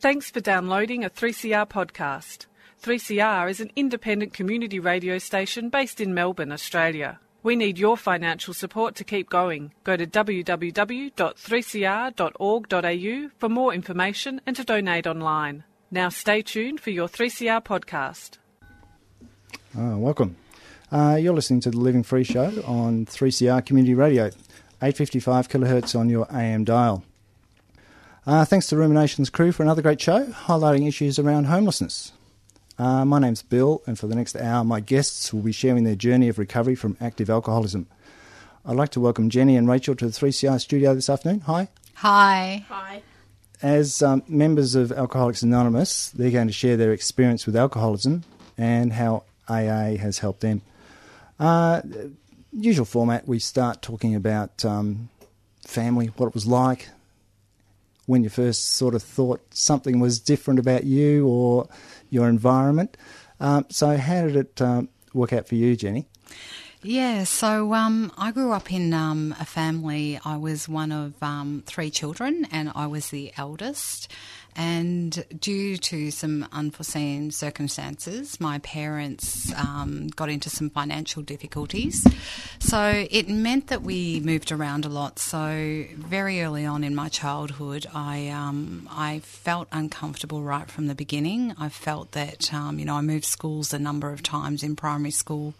Thanks for downloading a 3CR podcast. 3CR is an independent community radio station based in Melbourne, Australia. We need your financial support to keep going. Go to www.3cr.org.au for more information and to donate online. Now stay tuned for your 3CR podcast. Ah, welcome. Uh, you're listening to the Living Free Show on 3CR Community Radio, 855 kilohertz on your AM dial. Uh, thanks to Ruminations crew for another great show highlighting issues around homelessness. Uh, my name's Bill, and for the next hour, my guests will be sharing their journey of recovery from active alcoholism. I'd like to welcome Jenny and Rachel to the 3CR studio this afternoon. Hi. Hi. Hi. As um, members of Alcoholics Anonymous, they're going to share their experience with alcoholism and how AA has helped them. Uh, usual format, we start talking about um, family, what it was like, when you first sort of thought something was different about you or your environment. Um, so, how did it um, work out for you, Jenny? Yeah, so um, I grew up in um, a family. I was one of um, three children, and I was the eldest. And due to some unforeseen circumstances, my parents um, got into some financial difficulties. So it meant that we moved around a lot. So very early on in my childhood, I um, I felt uncomfortable right from the beginning. I felt that um, you know I moved schools a number of times in primary school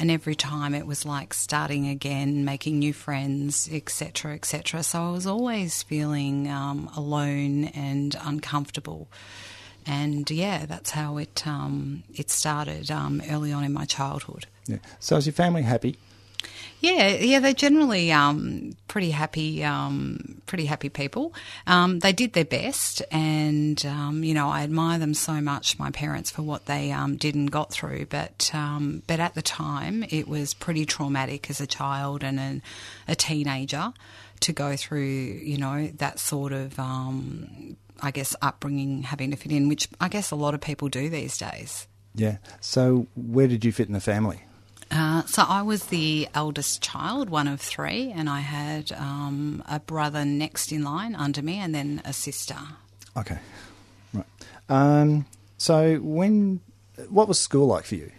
and every time it was like starting again, making new friends, etc., etc. So I was always feeling um, alone and uncomfortable. And yeah, that's how it um, it started um, early on in my childhood. Yeah. So, is your family happy? Yeah, yeah, they're generally um, pretty happy, um, pretty happy people. Um, they did their best, and um, you know, I admire them so much, my parents, for what they um, did and got through. But um, but at the time, it was pretty traumatic as a child and an, a teenager to go through, you know, that sort of. I guess upbringing, having to fit in, which I guess a lot of people do these days. Yeah. So, where did you fit in the family? Uh, so I was the eldest child, one of three, and I had um, a brother next in line under me, and then a sister. Okay, right. Um, so when, what was school like for you?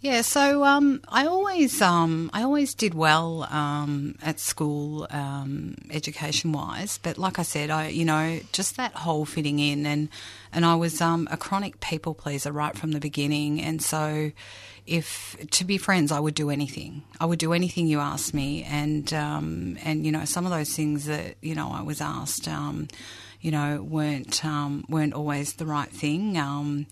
Yeah, so um, I always um, I always did well um, at school, um, education wise. But like I said, I you know just that whole fitting in, and and I was um, a chronic people pleaser right from the beginning, and so if to be friends, I would do anything. I would do anything you asked me, and um, and you know some of those things that you know I was asked, um, you know, weren't um, weren't always the right thing. Um,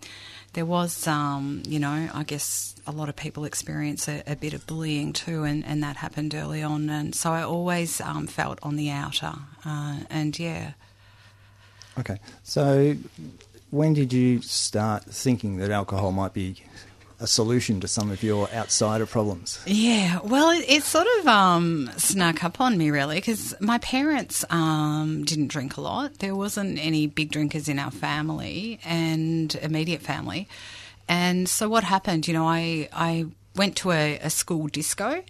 there was, um, you know, I guess a lot of people experience a, a, bit of bullying too, and, and that happened early on, and so I always um, felt on the outer, uh, and yeah. Okay, so when did you start thinking that alcohol might be a solution to some of your outsider problems? Yeah, well, it, it sort of um, snuck up on me really because my parents um, didn't drink a lot. There wasn't any big drinkers in our family and immediate family. And so what happened, you know, I, I went to a, a school disco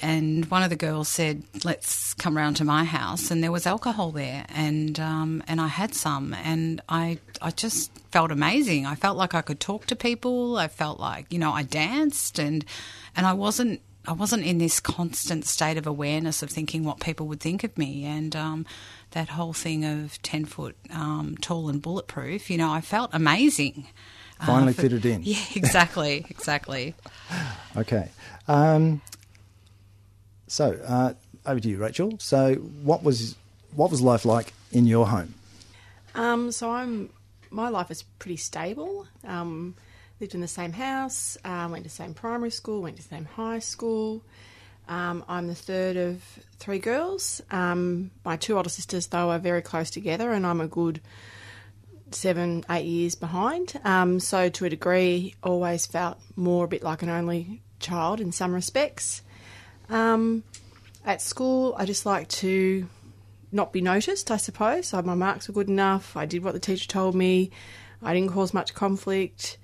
and one of the girls said, "Let's come round to my house," and there was alcohol there, and um, and I had some, and I I just felt amazing. I felt like I could talk to people. I felt like you know I danced, and and I wasn't I wasn't in this constant state of awareness of thinking what people would think of me, and um, that whole thing of ten foot um, tall and bulletproof. You know, I felt amazing. Finally uh, for, fitted in. Yeah, exactly, exactly. okay. Um, so, uh, over to you, Rachel. So, what was what was life like in your home? Um, so, I'm my life is pretty stable. Um, lived in the same house, uh, went to the same primary school, went to the same high school. Um, I'm the third of three girls. Um, my two older sisters, though, are very close together, and I'm a good seven, eight years behind. Um, so, to a degree, always felt more a bit like an only child in some respects. Um, at school, I just like to not be noticed, I suppose. So my marks were good enough. I did what the teacher told me. I didn't cause much conflict.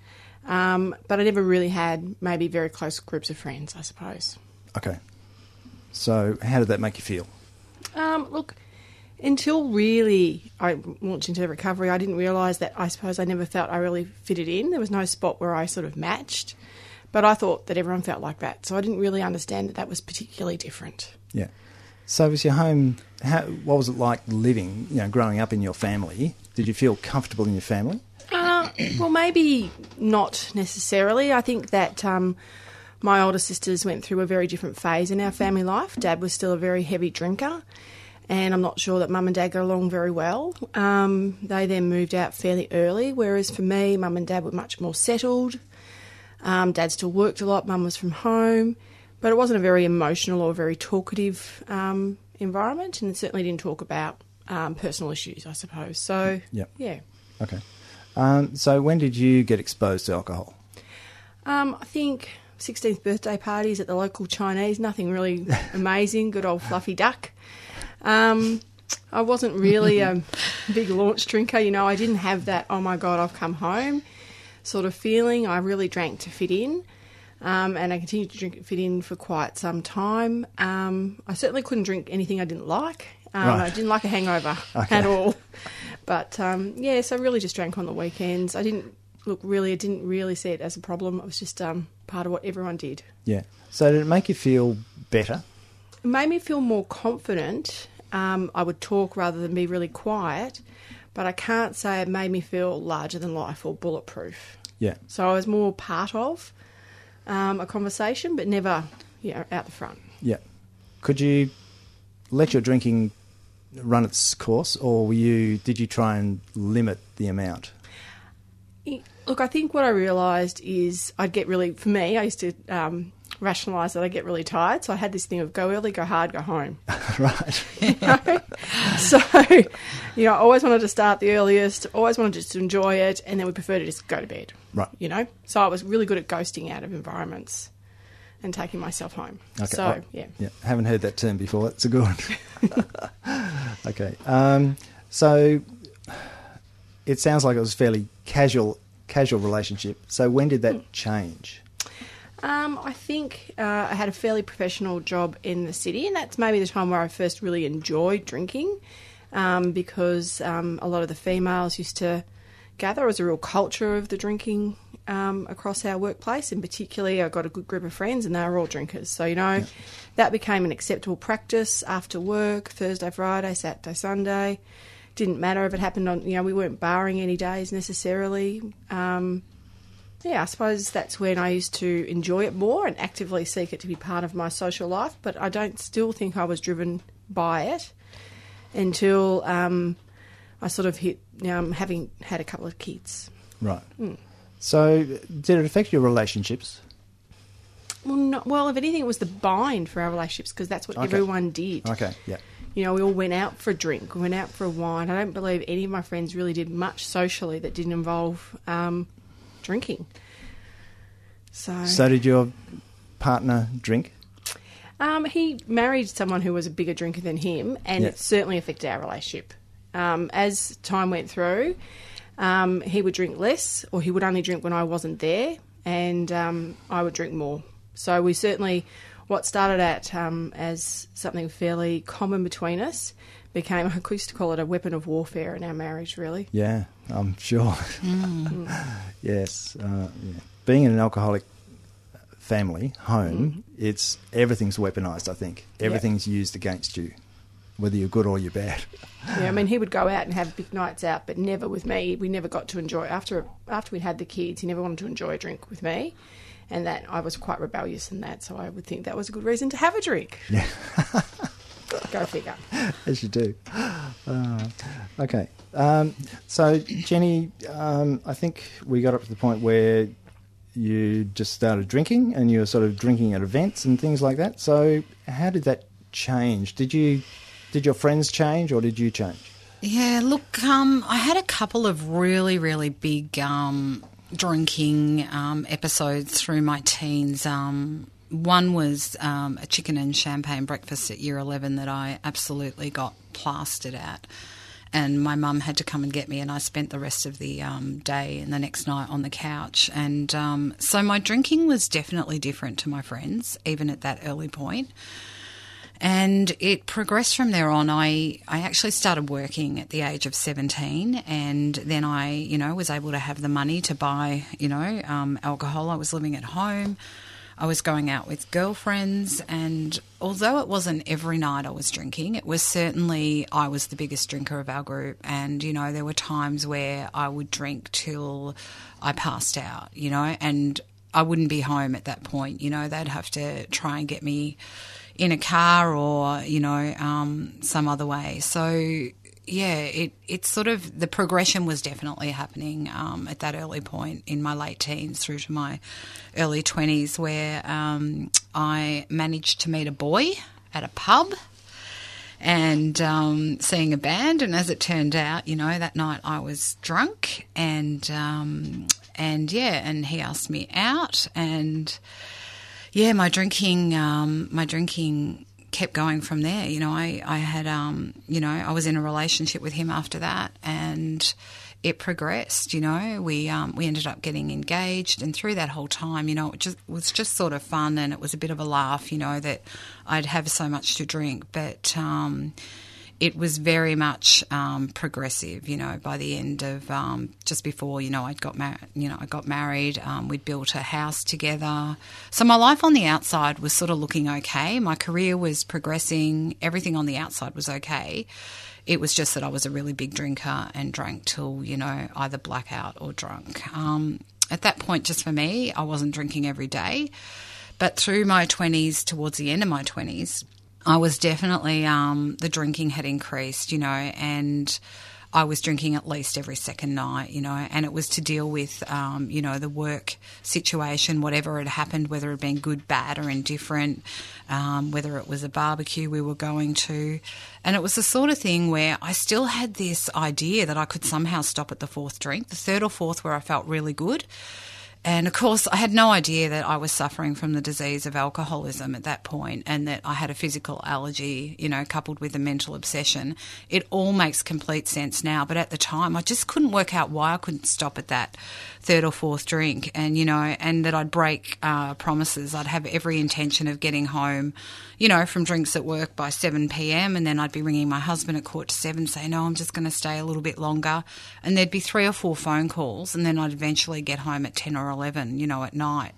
Um, but I never really had maybe very close groups of friends, I suppose. Okay. So, how did that make you feel? Um, look, until really I launched into recovery, I didn't realise that I suppose I never felt I really fitted in. There was no spot where I sort of matched. But I thought that everyone felt like that. So I didn't really understand that that was particularly different. Yeah. So was your home? How, what was it like living? You know, growing up in your family. Did you feel comfortable in your family? Uh, well, maybe not necessarily. I think that um, my older sisters went through a very different phase in our family life. Dad was still a very heavy drinker, and I'm not sure that mum and dad got along very well. Um, they then moved out fairly early, whereas for me, mum and dad were much more settled. Um, dad still worked a lot, mum was from home, but it wasn't a very emotional or very talkative um, environment, and it certainly didn't talk about um, personal issues, I suppose. So, Yep. yeah. Okay. Um, so when did you get exposed to alcohol? Um, I think 16th birthday parties at the local Chinese, nothing really amazing, good old fluffy duck. Um, I wasn't really a big launch drinker, you know, I didn't have that, oh my god, I've come home sort of feeling. I really drank to fit in. Um, and I continued to drink fit in for quite some time. Um, I certainly couldn't drink anything I didn't like. Um, Right. I didn't like a hangover Okay. at all. But um, yeah, so I really just drank on the weekends. I didn't look really. I didn't really see it as a problem. It was just um, part of what everyone did. Yeah. So did it make you feel better? It made me feel more confident. Um, I would talk rather than be really quiet. But I can't say it made me feel larger than life or bulletproof. Yeah. So I was more part of um, a conversation, but never, you know, out the front. Yeah. Could you let your drinking run its course, or were you? Did you try and limit the amount? Look, I think what I realised is I'd get really, for me, I used to um, rationalise that I get really tired. So I had this thing of go early, go hard, go home. right. so, you know, I always wanted to start the earliest, always wanted just to enjoy it, and then we prefer to just go to bed. Right. You know? So I was really good at ghosting out of environments and taking myself home. Okay. So, Oh, yeah. Yeah. Haven't heard that term before. That's a good one. okay. Um, so it sounds like it was a fairly casual, casual relationship. So when did that change? Um, I think uh, I had a fairly professional job in the city, and that's maybe the time where I first really enjoyed drinking um, because um, a lot of the females used to gather. It was a real culture of the drinking um, across our workplace, and particularly I got a good group of friends, and they were all drinkers. So, you know, that became an acceptable practice after work, Thursday, Friday, Saturday, Sunday. Didn't matter if it happened on, you know, we weren't barring any days necessarily. Um, yeah, I suppose that's when I used to enjoy it more and actively seek it to be part of my social life. But I don't still think I was driven by it until um, I sort of hit um, having had a couple of kids. Right. So did it affect your relationships? Well, no, well, if anything, it was the bind for our relationships because that's what Okay. everyone did. Okay. Yeah. You know, we all went out for a drink, we went out for a wine. I don't believe any of my friends really did much socially that didn't involve um, drinking. So, So did your partner drink? Um, he married someone who was a bigger drinker than him, and Yeah. it certainly affected our relationship. Um, as time went through, um, he would drink less, or he would only drink when I wasn't there, and um, I would drink more. So we certainly, what started at um, as something fairly common between us, became I used to call it a weapon of warfare in our marriage. Really, Yeah, I'm sure. yes. Uh, yeah. Being in an alcoholic family, home, it's everything's weaponized. I think everything's used against you, whether you're good or you're bad. Yeah, I mean, he would go out and have big nights out, but never with me. We never got to enjoy after after we'd had the kids. He never wanted to enjoy a drink with me, and that I was quite rebellious in that. So I would think that was a good reason to have a drink. Yeah. Go figure. As you do. Uh, okay. Um, so, Jenny, um, I think we got up to the point where you just started drinking and you were sort of drinking at events and things like that. So, how did that change? Did you did your friends change or did you change? Yeah, look, um, I had a couple of really, really big um, drinking um, episodes through my teens. Um, one was um, a chicken and champagne breakfast at year 11 that I absolutely got plastered at. And my mum had to come and get me, and I spent the rest of the um, day and the next night on the couch. And um, so my drinking was definitely different to my friends, even at that early point. And it progressed from there on. I, I actually started working at the age of 17, and then I, you know, was able to have the money to buy, you know, um, alcohol. I was living at home. I was going out with girlfriends, and although it wasn't every night I was drinking, it was certainly I was the biggest drinker of our group. And, you know, there were times where I would drink till I passed out, you know, and I wouldn't be home at that point. You know, they'd have to try and get me in a car or, you know, um, some other way. So, yeah, it it's sort of the progression was definitely happening um, at that early point in my late teens through to my early twenties, where um, I managed to meet a boy at a pub and um, seeing a band. And as it turned out, you know, that night I was drunk and um, and yeah, and he asked me out and yeah, my drinking um, my drinking kept going from there. You know, I, I had, um, you know, I was in a relationship with him after that and it progressed, you know, we, um, we ended up getting engaged and through that whole time, you know, it just was just sort of fun and it was a bit of a laugh, you know, that I'd have so much to drink, but, um, it was very much um, progressive. You know, by the end of um, just before you know I got married, you know I got married. Um, we'd built a house together, so my life on the outside was sort of looking okay. My career was progressing. Everything on the outside was okay. It was just that I was a really big drinker and drank till you know either blackout or drunk. Um, at that point, just for me, I wasn't drinking every day. But through my 20s, towards the end of my 20s, I was definitely um, the drinking had increased, you know, and I was drinking at least every second night, you know, and it was to deal with, um, you know, the work situation, whatever had happened, whether it had been good, bad, or indifferent, um, whether it was a barbecue we were going to. And it was the sort of thing where I still had this idea that I could somehow stop at the fourth drink, the third or fourth where I felt really good. And of course, I had no idea that I was suffering from the disease of alcoholism at that point and that I had a physical allergy, you know, coupled with a mental obsession. It all makes complete sense now. But at the time, I just couldn't work out why I couldn't stop at that third or fourth drink. And, you know, and that I'd break uh, promises. I'd have every intention of getting home, you know, from drinks at work by 7 p.m. And then I'd be ringing my husband at quarter to seven, saying, no, I'm just going to stay a little bit longer. And there'd be three or four phone calls. And then I'd eventually get home at 10 or 11, you know, at night.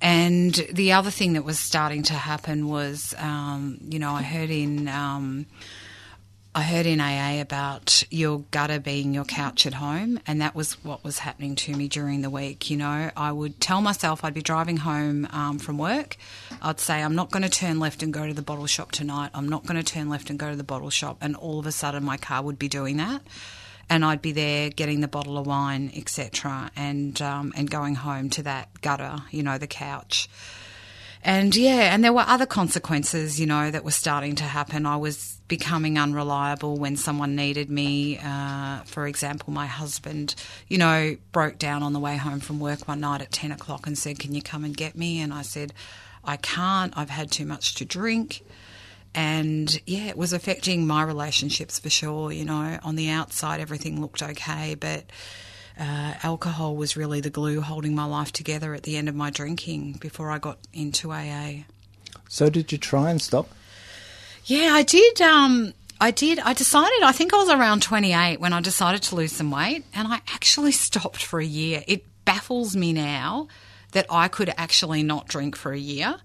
And the other thing that was starting to happen was, um, you know, I heard in. Um, I heard in AA about your gutter being your couch at home, and that was what was happening to me during the week. You know, I would tell myself I'd be driving home um, from work. I'd say, I'm not going to turn left and go to the bottle shop tonight. I'm not going to turn left and go to the bottle shop. And all of a sudden, my car would be doing that and I'd be there getting the bottle of wine, etc., and um, and going home to that gutter, you know, the couch. And yeah, and there were other consequences, you know, that were starting to happen. I was becoming unreliable when someone needed me. Uh, for example, my husband, you know, broke down on the way home from work one night at 10 o'clock and said, Can you come and get me? And I said, I can't. I've had too much to drink. And yeah, it was affecting my relationships for sure. You know, on the outside, everything looked okay, but uh, alcohol was really the glue holding my life together at the end of my drinking before I got into AA. So, did you try and stop? Yeah, I did. Um, I did. I decided, I think I was around 28 when I decided to lose some weight, and I actually stopped for a year. It baffles me now that I could actually not drink for a year.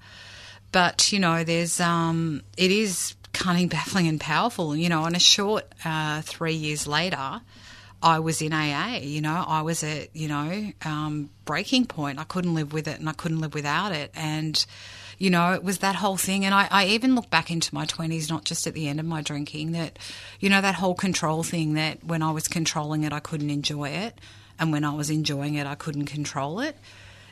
But, you know, there's, um, it is cunning, baffling, and powerful. You know, on a short uh, three years later, I was in AA, you know, I was at, you know, um, breaking point. I couldn't live with it and I couldn't live without it. And, you know, it was that whole thing. And I, I even look back into my 20s, not just at the end of my drinking, that, you know, that whole control thing that when I was controlling it, I couldn't enjoy it. And when I was enjoying it, I couldn't control it.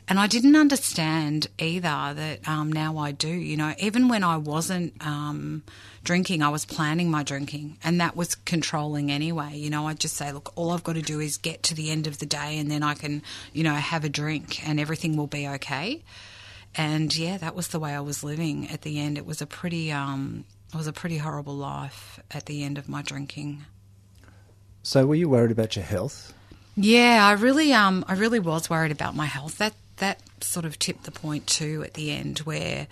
And I didn't understand either that um, now I do. You know, even when I wasn't um, drinking, I was planning my drinking, and that was controlling anyway. You know, I'd just say, look, all I've got to do is get to the end of the day, and then I can, you know, have a drink, and everything will be okay. And yeah, that was the way I was living at the end. It was a pretty, um, it was a pretty horrible life at the end of my drinking. So, were you worried about your health? Yeah, I really, um, I really was worried about my health. That that sort of tipped the point too at the end where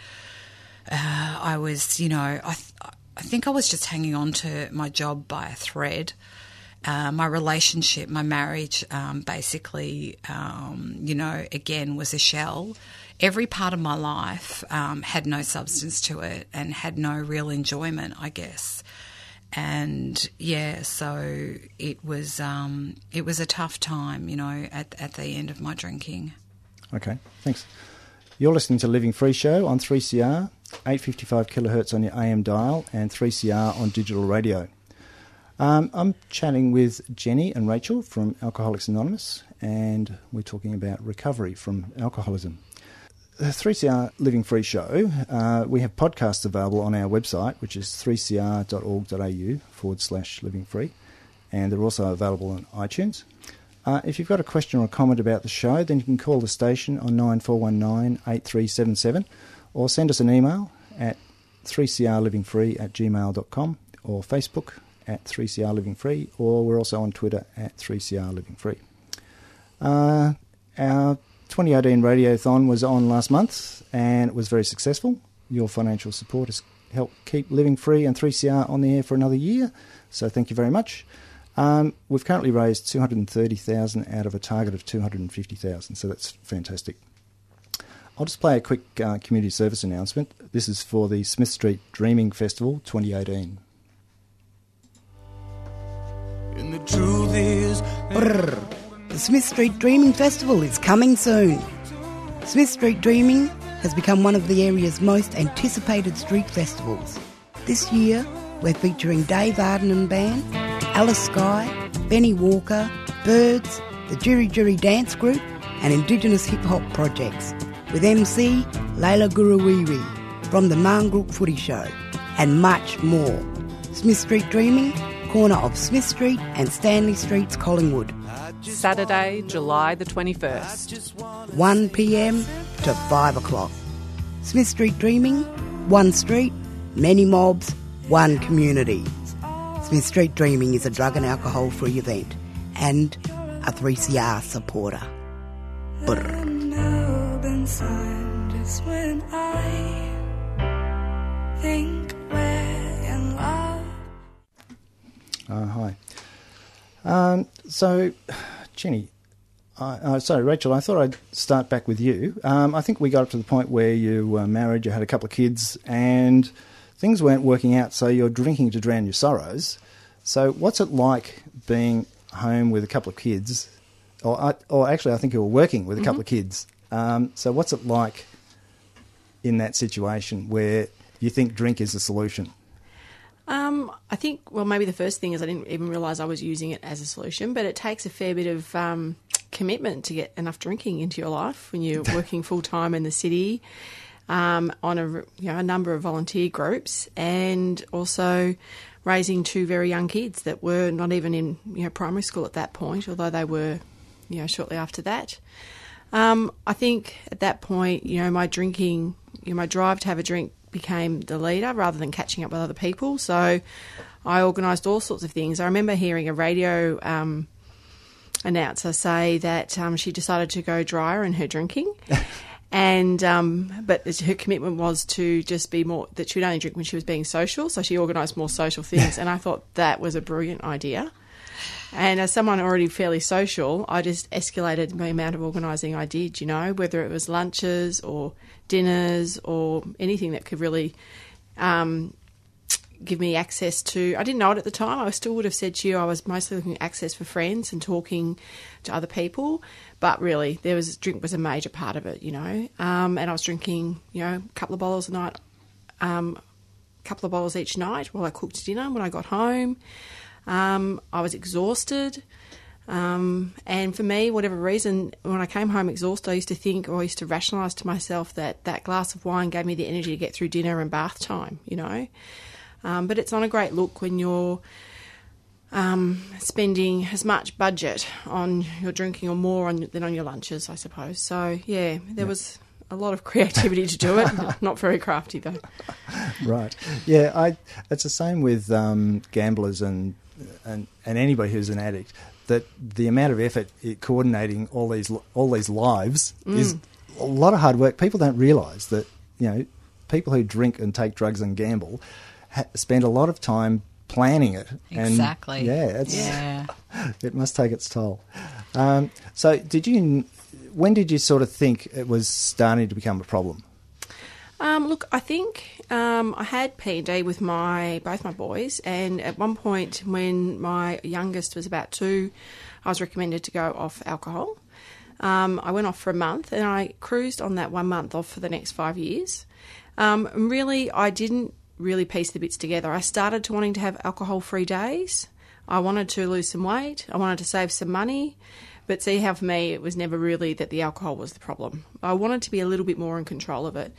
uh, I was, you know, I, th- I think I was just hanging on to my job by a thread. Uh, my relationship, my marriage, um, basically, um, you know, again, was a shell. Every part of my life um, had no substance to it and had no real enjoyment, I guess. And yeah, so it was um, it was a tough time, you know, at at the end of my drinking. Okay, thanks. You're listening to Living Free Show on 3CR, 855 kilohertz on your AM dial, and 3CR on digital radio. Um, I'm chatting with Jenny and Rachel from Alcoholics Anonymous, and we're talking about recovery from alcoholism. The 3CR Living Free Show, uh, we have podcasts available on our website, which is 3cr.org.au forward slash living free, and they're also available on iTunes. Uh, if you've got a question or a comment about the show, then you can call the station on 9419 8377 or send us an email at 3crlivingfree at gmail.com or Facebook at 3CR Living Free, or we're also on Twitter at 3CR Living Free. Uh, our 2018 Radiothon was on last month and it was very successful. Your financial support has helped keep Living Free and 3CR on the air for another year, so thank you very much. Um, we've currently raised 230,000 out of a target of 250,000, so that's fantastic. I'll just play a quick uh, community service announcement. This is for the Smith Street Dreaming Festival 2018. And the truth is, Brrr. The Smith Street Dreaming Festival is coming soon. Smith Street Dreaming has become one of the area's most anticipated street festivals. This year, we're featuring Dave Arden and Band, Alice Skye, Benny Walker, Birds, the Djirri Djirri Dance Group, and Indigenous hip hop projects, with MC Layla Gurruwiwi from the Marngrook Footy Show, and much more. Smith Street Dreaming, corner of Smith Street and Stanley Streets, Collingwood. Saturday, July the 21st. 1 pm to 5 o'clock. Smith Street Dreaming, one street, many mobs, one community. Smith Street Dreaming is a drug and alcohol free event and a 3CR supporter. Uh, hi. Um, so, Jenny, I, uh, sorry, Rachel, I thought I'd start back with you. Um, I think we got up to the point where you were married, you had a couple of kids, and things weren't working out, so you're drinking to drown your sorrows. So, what's it like being home with a couple of kids? Or, uh, or actually, I think you were working with a couple of kids. Um, so, what's it like in that situation where you think drink is the solution? Um, I think, well, maybe the first thing is I didn't even realise I was using it as a solution, but it takes a fair bit of um, commitment to get enough drinking into your life when you're working full time in the city um, on a, you know, a number of volunteer groups and also raising two very young kids that were not even in you know, primary school at that point, although they were you know, shortly after that. Um, I think at that point, you know, my drinking, you know, my drive to have a drink became the leader rather than catching up with other people. So I organised all sorts of things. I remember hearing a radio um, announcer say that um, she decided to go drier in her drinking. And um, but her commitment was to just be more that she would only drink when she was being social. So she organised more social things, and I thought that was a brilliant idea. And as someone already fairly social, I just escalated the amount of organising I did, you know, whether it was lunches or dinners or anything that could really um, give me access to. I didn't know it at the time. I still would have said to you I was mostly looking at access for friends and talking to other people. But really, there was drink was a major part of it, you know. Um, and I was drinking, you know, a couple of bottles a night, um, a couple of bottles each night while I cooked dinner when I got home. Um, I was exhausted. Um, and for me, whatever reason, when I came home exhausted, I used to think or I used to rationalise to myself that that glass of wine gave me the energy to get through dinner and bath time, you know. Um, but it's not a great look when you're um, spending as much budget on your drinking or more on, than on your lunches, I suppose. So, yeah, there was a lot of creativity to do it. not very crafty, though. Right. Yeah, I. It's the same with um, gamblers and, and and anybody who's an addict. That the amount of effort coordinating all these all these lives is a lot of hard work. People don't realise that you know people who drink and take drugs and gamble ha- spend a lot of time planning it. And, Exactly. yeah, it's, Yeah. it must take its toll. Um, so, did you? When did you sort of think it was starting to become a problem? Um, look, I think um, I had P and D with my both my boys, and at one point when my youngest was about two, I was recommended to go off alcohol. Um, I went off for a month, and I cruised on that one month off for the next five years. Um, and really, I didn't really piece the bits together. I started to wanting to have alcohol-free days. I wanted to lose some weight. I wanted to save some money. But see how for me, it was never really that the alcohol was the problem. I wanted to be a little bit more in control of it.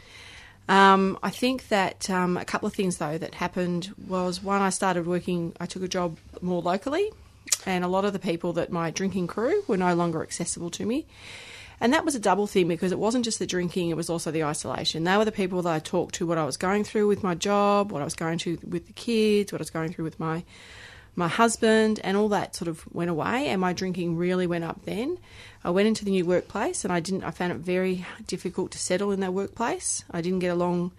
Um, I think that um, a couple of things though that happened was one, I started working. I took a job more locally, and a lot of the people that my drinking crew were no longer accessible to me. And that was a double thing because it wasn't just the drinking; it was also the isolation. They were the people that I talked to, what I was going through with my job, what I was going through with the kids, what I was going through with my my husband, and all that sort of went away. And my drinking really went up then. I went into the new workplace, and I didn't. I found it very difficult to settle in that workplace. I didn't get along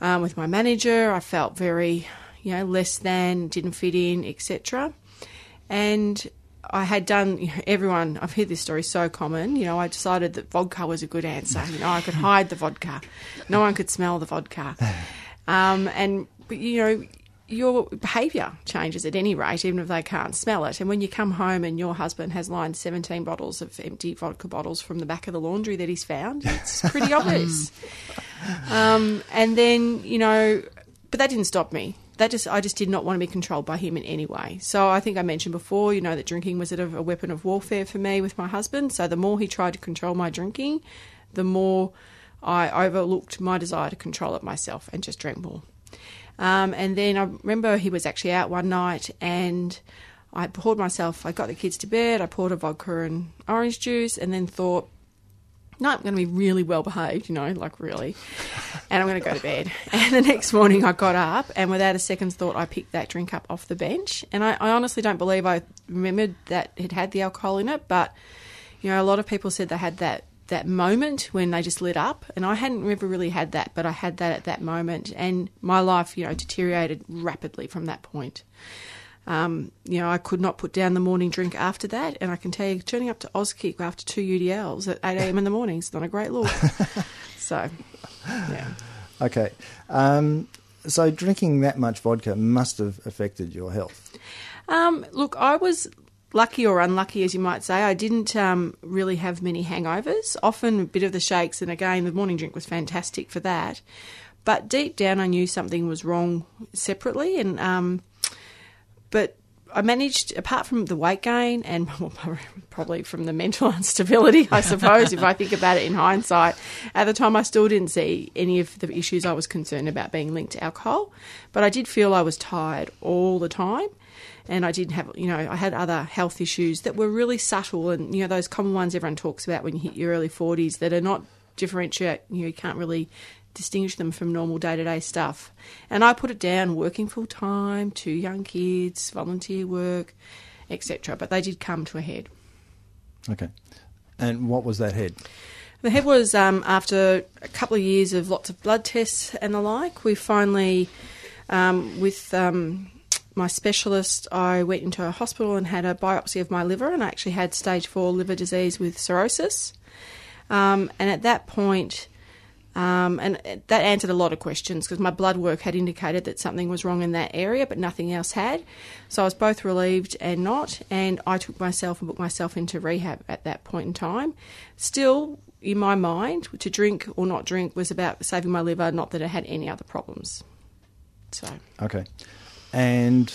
um, with my manager. I felt very, you know, less than, didn't fit in, etc. And I had done everyone. I've heard this story so common. You know, I decided that vodka was a good answer. You know, I could hide the vodka. No one could smell the vodka. Um, and but you know, your behaviour changes at any rate, even if they can't smell it. And when you come home and your husband has lined seventeen bottles of empty vodka bottles from the back of the laundry that he's found, it's pretty obvious. Um, and then you know, but that didn't stop me. That just I just did not want to be controlled by him in any way. So I think I mentioned before, you know, that drinking was a, a weapon of warfare for me with my husband. So the more he tried to control my drinking, the more I overlooked my desire to control it myself and just drank more. Um, and then I remember he was actually out one night and I poured myself, I got the kids to bed, I poured a vodka and orange juice, and then thought, no, I'm going to be really well behaved, you know, like really. And I'm going to go to bed. And the next morning I got up and without a second's thought, I picked that drink up off the bench. And I, I honestly don't believe I remembered that it had the alcohol in it, but, you know, a lot of people said they had that. That moment when they just lit up, and I hadn't ever really had that, but I had that at that moment, and my life, you know, deteriorated rapidly from that point. Um, you know, I could not put down the morning drink after that, and I can tell you, turning up to Auskick after two UDLs at 8 a.m. in the morning is not a great look. so, yeah. Okay. Um, so, drinking that much vodka must have affected your health. Um, look, I was lucky or unlucky, as you might say. I didn't um, really have many hangovers. Often a bit of the shakes, and again, the morning drink was fantastic for that. But deep down, I knew something was wrong separately, and um, but I managed, apart from the weight gain and probably from the mental instability, I suppose, if I think about it in hindsight, at the time I still didn't see any of the issues I was concerned about being linked to alcohol. But I did feel I was tired all the time. And I didn't have, you know, I had other health issues that were really subtle and, you know, those common ones everyone talks about when you hit your early 40s that are not differentiate, you know, you can't really distinguish them from normal day to day stuff. And I put it down working full time, two young kids, volunteer work, etc. But they did come to a head. Okay. And what was that head? The head was um, after a couple of years of lots of blood tests and the like, we finally, um, with um, my specialist, I went into a hospital and had a biopsy of my liver, and I actually had stage four liver disease with cirrhosis. Um, and at that point, um, and that answered a lot of questions because my blood work had indicated that something was wrong in that area, but nothing else had. So I was both relieved and not, and I took myself and booked myself into rehab at that point in time. Still, in my mind, to drink or not drink was about saving my liver, not that it had any other problems. So. Okay. And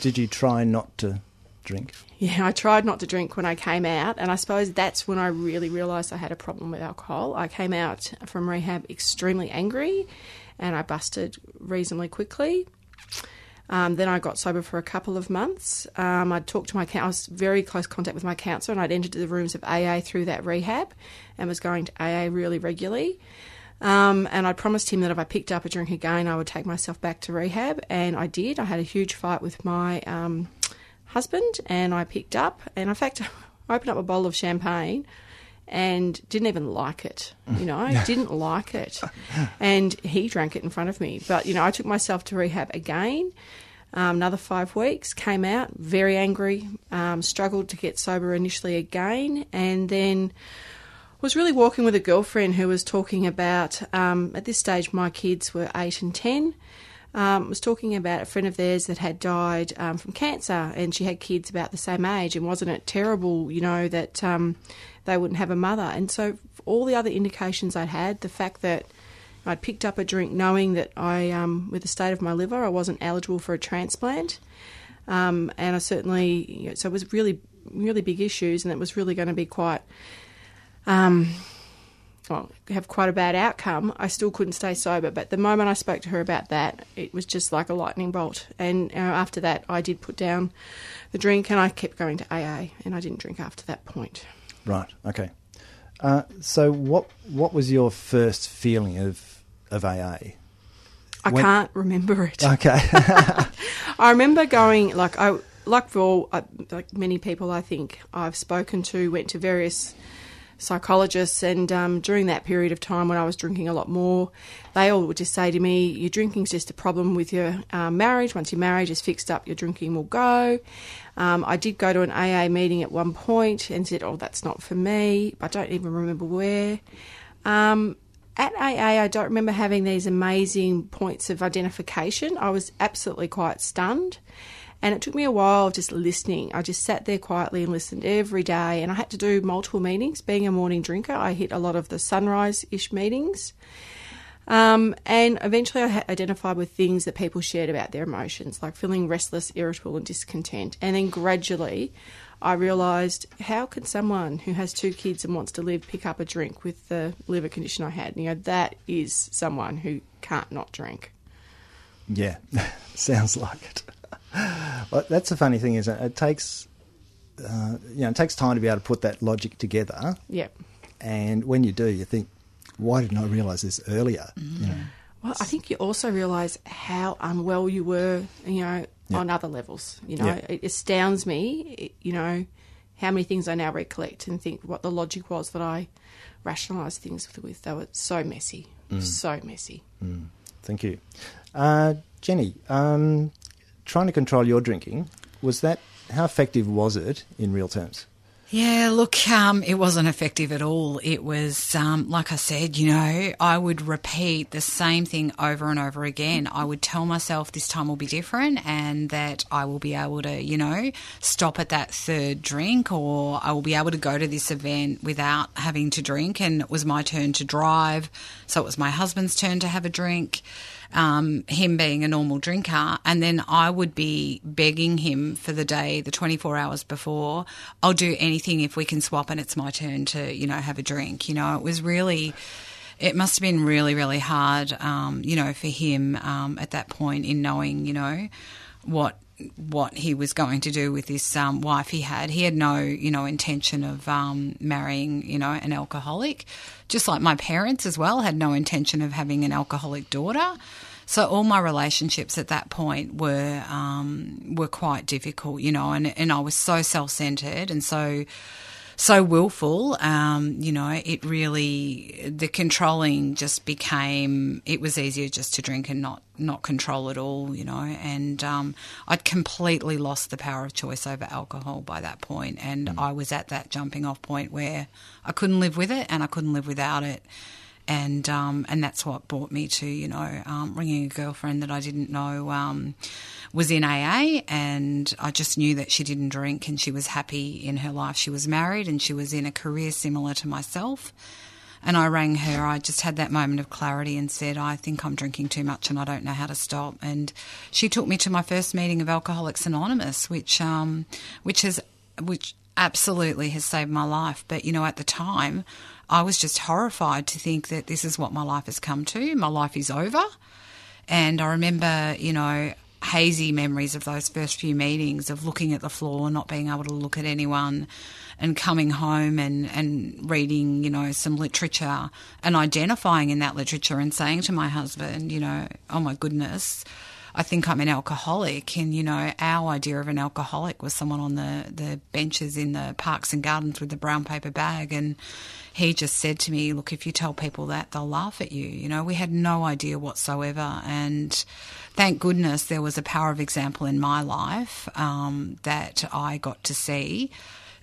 did you try not to drink? Yeah, I tried not to drink when I came out, and I suppose that's when I really realised I had a problem with alcohol. I came out from rehab extremely angry, and I busted reasonably quickly. Um, then I got sober for a couple of months. Um, I'd talked to my I was very close contact with my counsellor, and I'd entered the rooms of AA through that rehab, and was going to AA really regularly. Um, and I promised him that if I picked up a drink again, I would take myself back to rehab, and I did. I had a huge fight with my um, husband, and I picked up, and in fact, I opened up a bottle of champagne, and didn't even like it. You know, didn't like it, and he drank it in front of me. But you know, I took myself to rehab again. Um, another five weeks, came out very angry, um, struggled to get sober initially again, and then was really walking with a girlfriend who was talking about um, at this stage my kids were eight and ten. Um, was talking about a friend of theirs that had died um, from cancer, and she had kids about the same age. And wasn't it terrible, you know, that um, they wouldn't have a mother? And so all the other indications I'd had, the fact that I'd picked up a drink knowing that I, um, with the state of my liver, I wasn't eligible for a transplant. Um, and I certainly, you know, so it was really, really big issues, and it was really going to be quite, um, well, have quite a bad outcome. I still couldn't stay sober, but the moment I spoke to her about that, it was just like a lightning bolt. And uh, after that, I did put down the drink, and I kept going to AA, and I didn't drink after that point. Right. Okay. Uh, so, what what was your first feeling of of AA? I When- can't remember it. Okay. I remember going like I like for all uh, like many people I think I've spoken to went to various psychologists and um, during that period of time when I was drinking a lot more they all would just say to me your drinking's just a problem with your um, marriage once your marriage is fixed up your drinking will go um, I did go to an AA meeting at one point and said oh that's not for me I don't even remember where um, at AA, I don't remember having these amazing points of identification. I was absolutely quite stunned. And it took me a while of just listening. I just sat there quietly and listened every day. And I had to do multiple meetings. Being a morning drinker, I hit a lot of the sunrise ish meetings. Um, and eventually, I identified with things that people shared about their emotions, like feeling restless, irritable, and discontent. And then gradually, I realised how can someone who has two kids and wants to live pick up a drink with the liver condition I had? You know, that is someone who can't not drink. yeah, sounds like it. Well, that's the funny thing is it takes uh, you know it takes time to be able to put that logic together, Yep. and when you do, you think, why didn't I realise this earlier? You know. Well, I think you also realise how unwell you were, you know, Yeah. on other levels. You know, Yeah. it astounds me, you know, how many things I now recollect and think what the logic was that I rationalised things with. They were so messy, so messy. Thank you, uh, Jenny. Um, trying to control your drinking was that how effective was it in real terms? Yeah, look, um, it wasn't effective at all. It was, um, like I said, you know, I would repeat the same thing over and over again. I would tell myself this time will be different and that I will be able to, you know, stop at that third drink or I will be able to go to this event without having to drink. And it was my turn to drive. So it was my husband's turn to have a drink um, him being a normal drinker, and then I would be begging him for the day, the 24 hours before, I'll do anything if we can swap and it's my turn to, you know, have a drink. You know, it was really, it must have been really, really hard, um, you know, for him um, at that point in knowing, you know, what what he was going to do with this um, wife he had. He had no, you know, intention of um, marrying, you know, an alcoholic. Just like my parents as well had no intention of having an alcoholic daughter. So all my relationships at that point were um, were quite difficult, you know, and and I was so self centered and so so willful. Um, you know, it really the controlling just became. It was easier just to drink and not not control at all. You know, and um, I'd completely lost the power of choice over alcohol by that point, and I was at that jumping off point where I couldn't live with it and I couldn't live without it. And um, and that's what brought me to you know um, ringing a girlfriend that I didn't know um, was in AA, and I just knew that she didn't drink and she was happy in her life. She was married and she was in a career similar to myself. And I rang her. I just had that moment of clarity and said, I think I'm drinking too much and I don't know how to stop. And she took me to my first meeting of Alcoholics Anonymous, which um, which has which absolutely has saved my life. But you know, at the time, I was just horrified to think that this is what my life has come to. My life is over. And I remember, you know, hazy memories of those first few meetings of looking at the floor, not being able to look at anyone, and coming home and, and reading, you know, some literature and identifying in that literature and saying to my husband, you know, oh my goodness, I think I'm an alcoholic. And, you know, our idea of an alcoholic was someone on the, the benches in the parks and gardens with the brown paper bag. And he just said to me, Look, if you tell people that, they'll laugh at you. You know, we had no idea whatsoever. And thank goodness there was a power of example in my life um, that I got to see.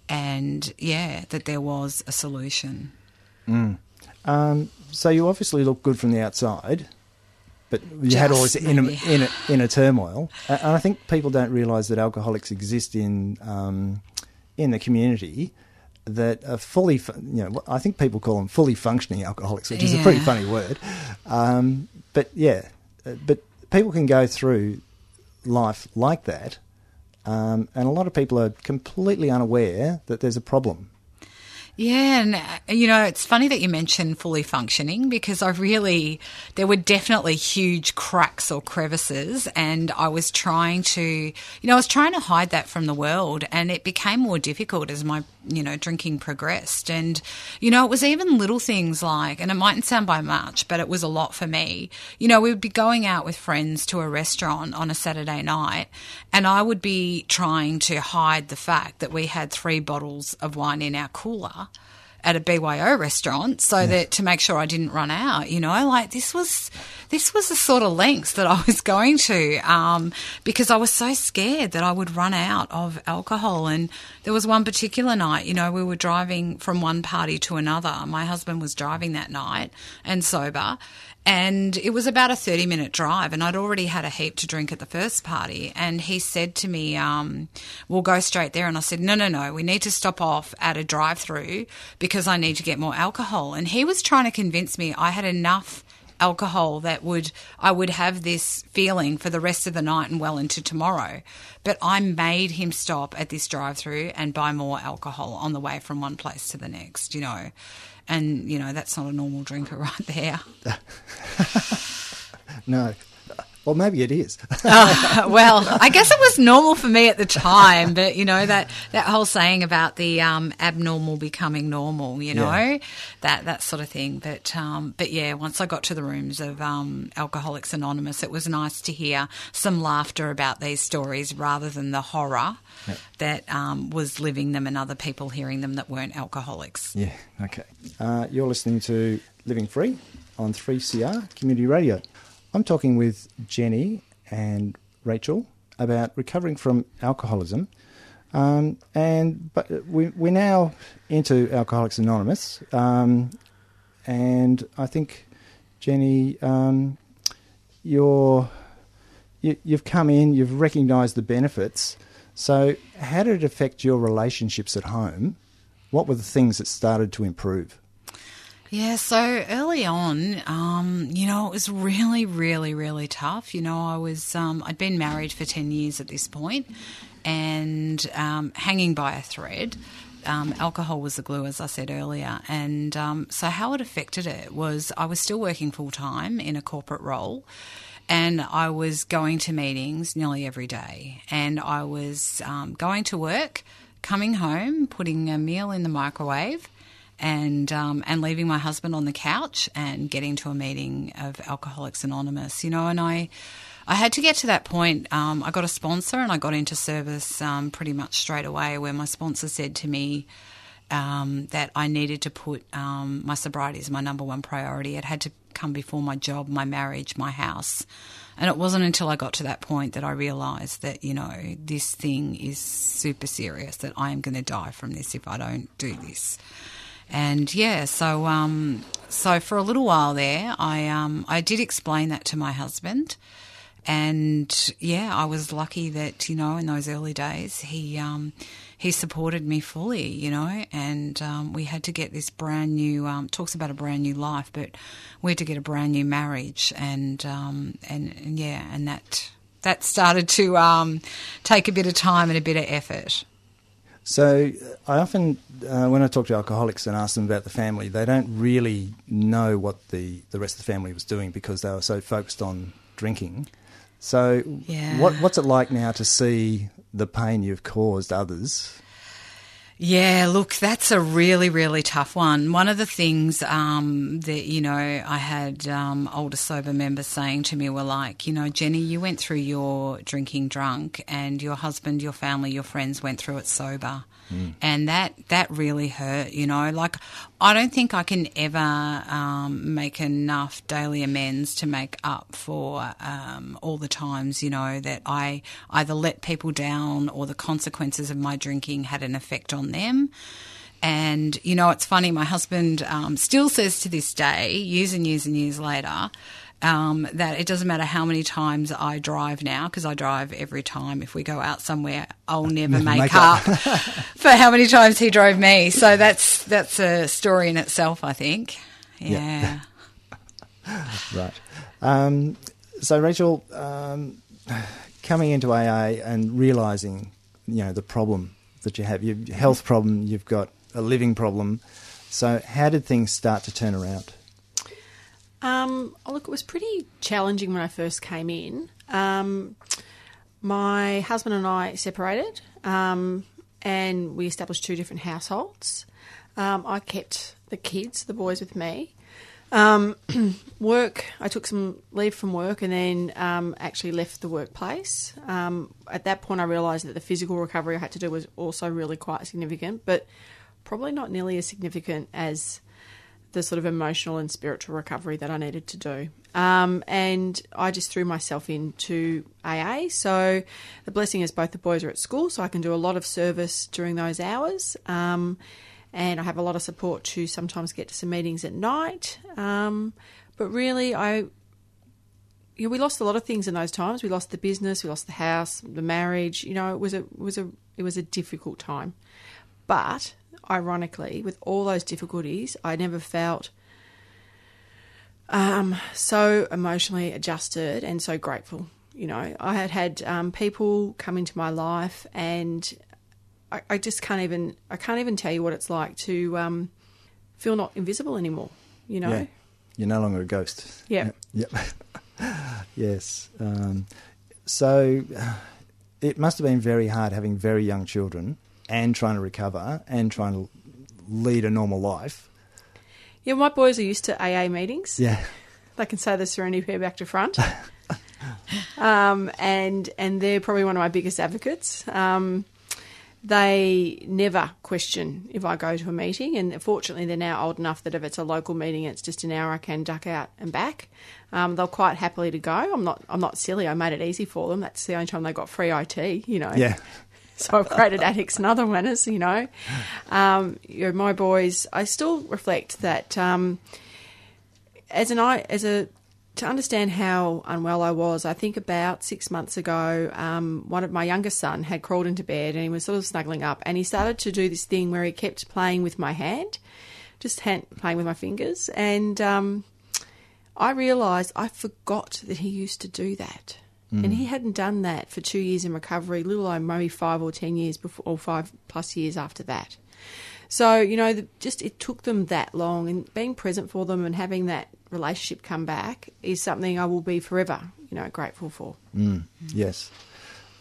And yeah, that there was a solution. Um, so you obviously look good from the outside, but you had all this Just inner, inner, inner turmoil. And I think people don't realise that alcoholics exist in um, in the community that are fully, you know, I think people call them fully functioning alcoholics, which is a pretty funny word. Um, but yeah, uh, but people can go through life like that, um, and a lot of people are completely unaware that there's a problem. Yeah, and uh, you know, it's funny that you mentioned fully functioning because I really, there were definitely huge cracks or crevices, and I was trying to, you know, I was trying to hide that from the world, and it became more difficult as my, you know, drinking progressed. And, you know, it was even little things like, and it mightn't sound by much, but it was a lot for me. You know, we would be going out with friends to a restaurant on a Saturday night, and I would be trying to hide the fact that we had three bottles of wine in our cooler at a BYO restaurant so that to make sure I didn't run out, you know, like this was this was the sort of lengths that I was going to um, because I was so scared that I would run out of alcohol. And there was one particular night, you know, we were driving from one party to another. My husband was driving that night and sober. And it was about a 30 minute drive, and I'd already had a heap to drink at the first party. And he said to me, um, We'll go straight there. And I said, No, no, no, we need to stop off at a drive through because I need to get more alcohol. And he was trying to convince me I had enough alcohol that would I would have this feeling for the rest of the night and well into tomorrow. But I made him stop at this drive through and buy more alcohol on the way from one place to the next, you know. And, you know, that's not a normal drinker right there. No. Well, maybe it is. well, I guess it was normal for me at the time, but you know that that whole saying about the um, abnormal becoming normal, you know, Yeah. that that sort of thing. But um, but yeah, once I got to the rooms of um, Alcoholics Anonymous, it was nice to hear some laughter about these stories rather than the horror that um, was living them and other people hearing them that weren't alcoholics. Yeah, okay. Uh, you're listening to Living Free on 3CR Community Radio. I'm talking with Jenny and Rachel about recovering from alcoholism. Um, and but we, we're now into Alcoholics Anonymous. Um, and I think, Jenny, um, you're, you, you've come in, you've recognised the benefits. So, how did it affect your relationships at home? What were the things that started to improve? Yeah, so early on, um, you know, it was really, really, really tough. You know, I was, um, I'd been married for 10 years at this point and um, hanging by a thread. Um, alcohol was the glue, as I said earlier. And um, so, how it affected it was I was still working full time in a corporate role. And I was going to meetings nearly every day. And I was um, going to work, coming home, putting a meal in the microwave, and um, and leaving my husband on the couch and getting to a meeting of Alcoholics Anonymous, you know, and I I had to get to that point. Um, I got a sponsor and I got into service um, pretty much straight away, where my sponsor said to me um, that I needed to put um, my sobriety as my number one priority. It had to come before my job, my marriage, my house. And it wasn't until I got to that point that I realised that, you know, this thing is super serious, that I am going to die from this if I don't do this. And yeah, so um, so for a little while there, I um, I did explain that to my husband, and yeah, I was lucky that you know in those early days he um, he supported me fully, you know, and um, we had to get this brand new um, talks about a brand new life, but we had to get a brand new marriage, and um, and, and yeah, and that that started to um, take a bit of time and a bit of effort. So uh, I often, uh, when I talk to alcoholics and ask them about the family, they don't really know what the, the rest of the family was doing because they were so focused on drinking. So Yeah. what, what's it like now to see the pain you've caused others? Yeah, look, that's a really, really tough one. One of the things um, that, you know, I had um, older sober members saying to me were like, you know, Jenny, you went through your drinking drunk and your husband, your family, your friends went through it sober. And that, that really hurt, you know. Like, I don't think I can ever um, make enough daily amends to make up for um, all the times, you know, that I either let people down or the consequences of my drinking had an effect on them. And, you know, it's funny, my husband um, still says to this day, years and years and years later, um, that it doesn't matter how many times I drive now, because I drive every time. If we go out somewhere, I'll never, make, make up up. for how many times he drove me. So that's that's a story in itself, I think. Yeah. Yeah. Right. Um, so, Rachel, um, coming into AA and realizing, you know, the problem that you have, your health problem, you've got a living problem. So, how did things start to turn around? Um, look, it was pretty challenging when I first came in. Um, my husband and I separated, um, and we established two different households. Um, I kept the kids, the boys, with me. Um, work, I took some leave from work and then um, actually left the workplace. Um, at that point, I realised that the physical recovery I had to do was also really quite significant, but probably not nearly as significant as the sort of emotional and spiritual recovery that I needed to do. Um, and I just threw myself into AA. So the blessing is both the boys are at school, so I can do a lot of service during those hours. Um, and I have a lot of support to sometimes get to some meetings at night. Um, but really, I you know, we lost a lot of things in those times. We lost the business, we lost the house, the marriage. You know, it was a it was a it was a difficult time. But ironically, with all those difficulties, I never felt um, so emotionally adjusted and so grateful. You know, I had had um, people come into my life, and I, I just can't even I can't even tell you what it's like to um, feel not invisible anymore. You know, Yeah. You're no longer a ghost. Yeah. Yep. yes. Um, so it must have been very hard having very young children and trying to recover and trying to lead a normal life. yeah. My boys are used to AA meetings. Yeah. They can say the Serenity Prayer back to front. um, and and they're probably one of my biggest advocates. Um, they never question if I go to a meeting, and fortunately, they're now old enough that if it's a local meeting, it's just an hour. I can duck out and back. Um, they'll quite happily to go. I'm not. I'm not silly. I made it easy for them. That's the only time they got free IT. You know. Yeah. So I've created addicts and other winners, you know. Um, you know, my boys, I still reflect that um, as an I as a to understand how unwell I was. I think about six months ago, um, one of my youngest son had crawled into bed and he was sort of snuggling up, and he started to do this thing where he kept playing with my hand, just hand, playing with my fingers, and um, I realised I forgot that he used to do that. And he hadn't done that for two years in recovery, little alone maybe five or ten years before, or five plus years after that. So you know, the, just it took them that long, and being present for them and having that relationship come back is something I will be forever, you know, grateful for. Yes.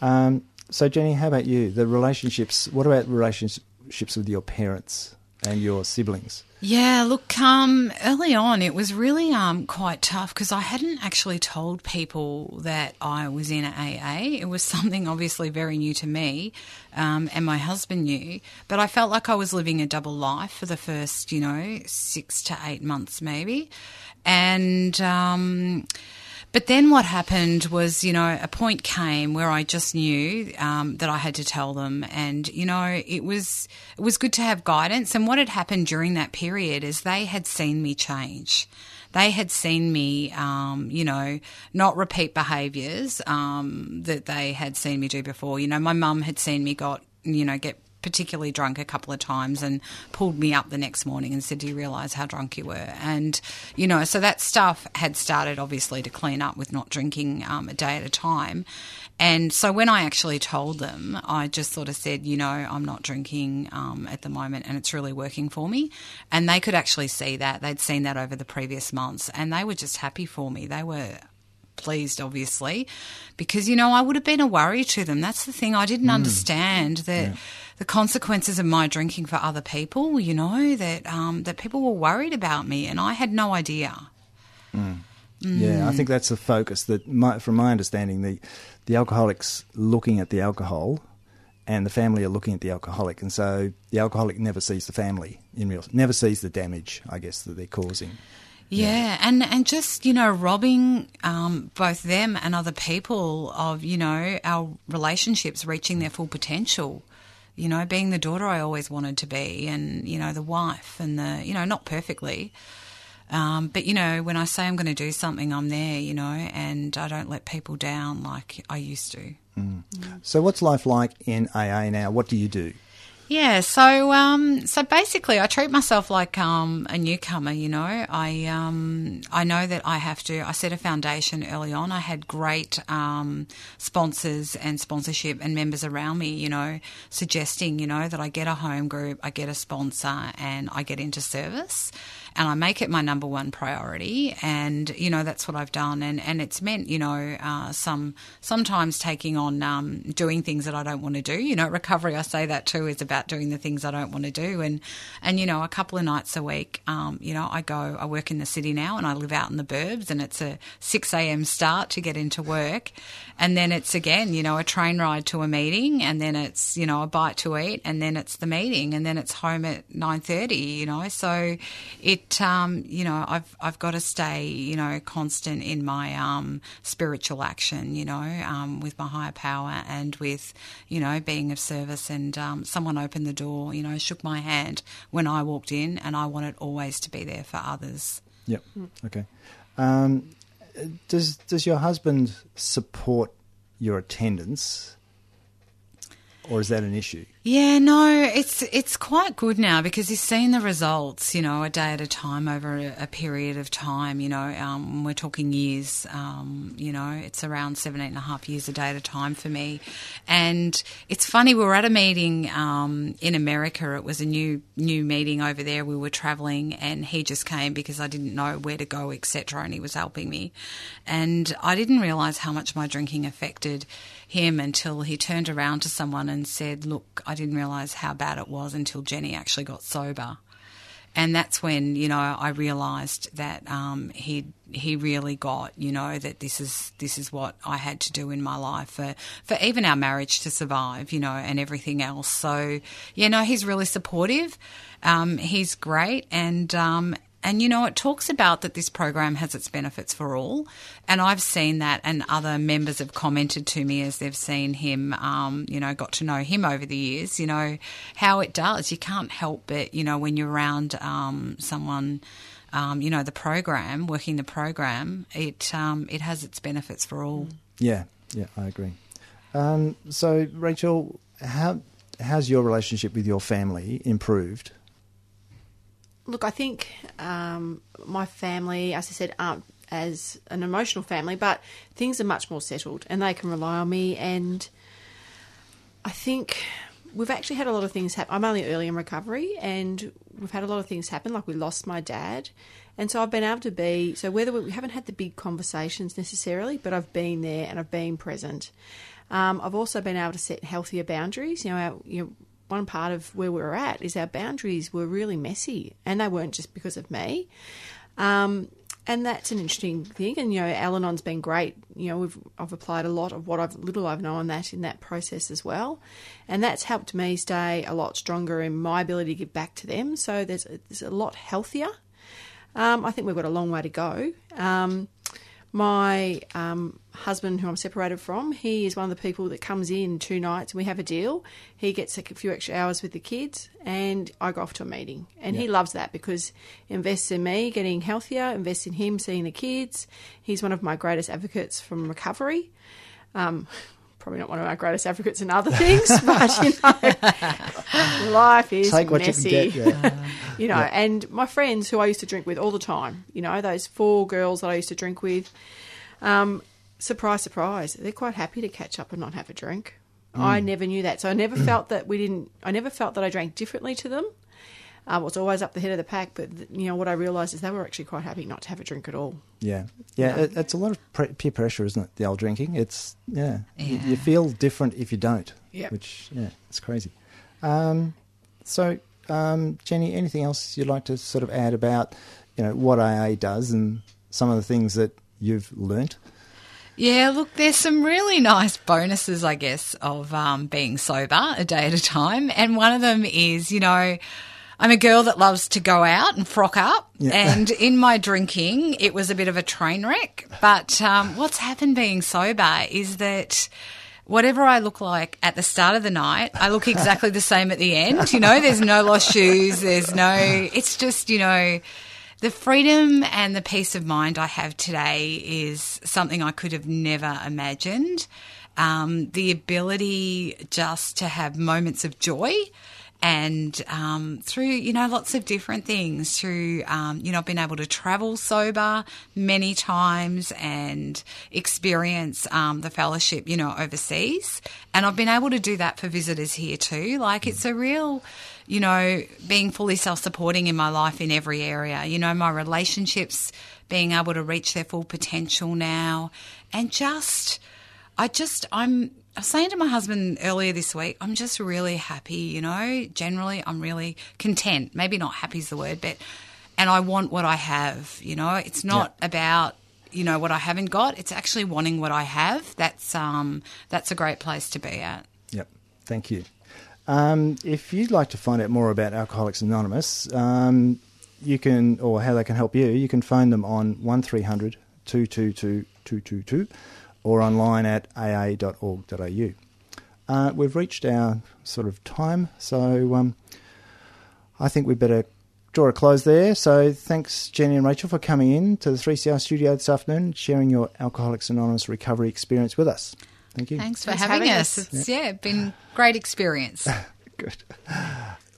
Um, so, Jenny, how about you? The relationships. What about relationships with your parents and your siblings? Yeah, look, um, early on it was really um, quite tough because I hadn't actually told people that I was in AA. It was something obviously very new to me, um, and my husband knew. But I felt like I was living a double life for the first, you know, six to eight months maybe, and. But then what happened was, you know, a point came where I just knew um, that I had to tell them, and you know, it was it was good to have guidance. And what had happened during that period is they had seen me change. They had seen me, um, you know, not repeat behaviours um, that they had seen me do before. You know, my mum had seen me got, you know, get particularly drunk a couple of times and pulled me up the next morning and said, Do you realise how drunk you were? And, you know, so that stuff had started obviously to clean up with not drinking um, a day at a time. And so when I actually told them, I just sort of said, you know, I'm not drinking um, at the moment and it's really working for me. And they could actually see that. They'd seen that over the previous months and they were just happy for me. They were pleased, obviously, because, you know, I would have been a worry to them. That's the thing. I didn't hmm. understand that the consequences of my drinking for other people, you know, that, um, that people were worried about me and I had no idea. Hmm. Mm. Yeah, I think that's the focus. That, my, from my understanding, the the alcoholic's looking at the alcohol, and the family are looking at the alcoholic, and so the alcoholic never sees the family in real, never sees the damage, I guess, that they're causing. Yeah, and and just you know robbing um, both them and other people of you know our relationships reaching their full potential. You know, being the daughter I always wanted to be, and you know the wife, and the you know not perfectly, um, but you know when I say I'm going to do something, I'm there. You know, and I don't let people down like I used to. So, what's life like in AA now? What do you do? Yeah, so um, so basically, I treat myself like um, a newcomer. You know, I um, I know that I have to. I set a foundation early on. I had great um, sponsors and sponsorship and members around me. You know, suggesting you know that I get a home group, I get a sponsor, and I get into service. And I make it my number one priority, and you know that's what I've done, and, and it's meant you know uh, some sometimes taking on um, doing things that I don't want to do. You know, recovery I say that too is about doing the things I don't want to do, and and you know a couple of nights a week, um, you know I go I work in the city now, and I live out in the burbs, and it's a six a.m. start to get into work, and then it's again you know a train ride to a meeting, and then it's you know a bite to eat, and then it's the meeting, and then it's home at nine thirty. You know, so it um, you know I've I've got to stay you know constant in my um, spiritual action. You know, um, with my higher power and with you know being of service. And um, someone opened the door, you know, shook my hand when I walked in, and I wanted always to be there for others. Yep. Okay. Um, does does your husband support your attendance, or is that an issue? Yeah, no, it's it's quite good now because he's seen the results, you know, a day at a time over a, a period of time. You know, um, we're talking years. Um, you know, it's around 17 and a half years a day at a time for me. And it's funny, we were at a meeting um, in America. It was a new new meeting over there. We were travelling, and he just came because I didn't know where to go, etc. And he was helping me, and I didn't realise how much my drinking affected him until he turned around to someone and said, "Look, I didn't realise how bad it was until Jenny actually got sober." And that's when you know I realised that um, he he really got you know that this is this is what I had to do in my life for for even our marriage to survive, you know, and everything else. So you know he's really supportive. Um, he's great, and um, and you know, it talks about that this program has its benefits for all. And I've seen that, and other members have commented to me as they've seen him, um, you know, got to know him over the years, you know, how it does. You can't help but, you know, when you're around um, someone. Um, you know the program, working the program, it um, it has its benefits for all. Yeah, yeah, I agree. Um, so, Rachel, how how's your relationship with your family improved? Look, I think um, my family, as I said, aren't as an emotional family, but things are much more settled and they can rely on me. And I think we've actually had a lot of things happen. I'm only early in recovery and we've had a lot of things happen, like we lost my dad. And so I've been able to be, so whether we, we haven't had the big conversations necessarily, but I've been there and I've been present. Um, I've also been able to set healthier boundaries. You know, our, you know, one part of where we were at is our boundaries were really messy, and they weren't just because of me. Um, and that's an interesting thing. And you know, Al-Anon's been great. You know, I've applied a lot of what I've little I've known that in that process as well, and that's helped me stay a lot stronger in my ability to give back to them. So there's there's a lot healthier. Um, I think we've got a long way to go. Um, my um, husband, who I'm separated from, he is one of the people that comes in two nights and we have a deal. He gets a few extra hours with the kids, and I go off to a meeting. And he loves that because invests in me getting healthier, invests in him seeing the kids. He's one of my greatest advocates from recovery. Um, probably not one of my greatest advocates in other things, but you know, life is Take what messy. you can get. Yeah. you know, and my friends who I used to drink with all the time, you know, those four girls that I used to drink with, um, surprise, surprise, they're quite happy to catch up and not have a drink. I never knew that. So I never felt that we didn't, I never felt that I drank differently to them. I was always up the head of the pack, but you know what I realised is they were actually quite happy not to have a drink at all. Yeah, yeah, Yeah. It, it's a lot of pre- peer pressure, isn't it? The old drinking. It's yeah, You, Yeah. you feel different if you don't. Yep. which yeah, it's crazy. Um, so, um, Jenny, anything else you'd like to sort of add about you know what AA does and some of the things that you've learnt? Yeah, look, there's some really nice bonuses, I guess, of um, being sober a day at a time. And one of them is, you know, I'm a girl that loves to go out and frock up. Yeah. And in my drinking, it was a bit of a train wreck. But um, what's happened being sober is that. Whatever I look like at the start of the night, I look exactly the same at the end. You know, there's no lost shoes. There's no, it's just, you know, the freedom and the peace of mind I have today is something I could have never imagined. Um, the ability just to have moments of joy and um, through, you know, lots of different things. Through, um, you know, I've been able to travel sober many times and experience um, the fellowship, you know, overseas. And I've been able to do that for visitors here too. Like, it's a real you know, being fully self supporting in my life in every area. You know, my relationships being able to reach their full potential now. And just, I just, I'm, I was saying to my husband earlier this week, I'm just really happy, you know, generally I'm really content. Maybe not happy is the word, but, and I want what I have, you know, it's not about, you know, what I haven't got. It's actually wanting what I have. That's, um, that's a great place to be at. Yep. Thank you. Um, if you'd like to find out more about Alcoholics Anonymous, um, you can, or how they can help you, you can phone them on 1300 222 222 or online at aa.org.au. Uh, we've reached our sort of time, so um, I think we'd better draw a close there. So thanks, Jenny and Rachel, for coming in to the 3CR studio this afternoon, sharing your Alcoholics Anonymous recovery experience with us. Thank you. Thanks for Thanks having, having us. us. It's, yeah, been great experience. Good.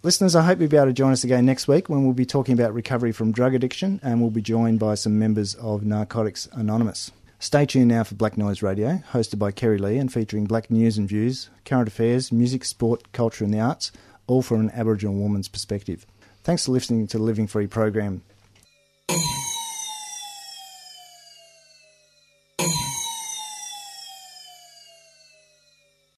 Listeners, I hope you'll be able to join us again next week when we'll be talking about recovery from drug addiction and we'll be joined by some members of Narcotics Anonymous. Stay tuned now for Black Noise Radio, hosted by Kerry Lee and featuring black news and views, current affairs, music, sport, culture and the arts, all from an Aboriginal woman's perspective. Thanks for listening to the Living Free program.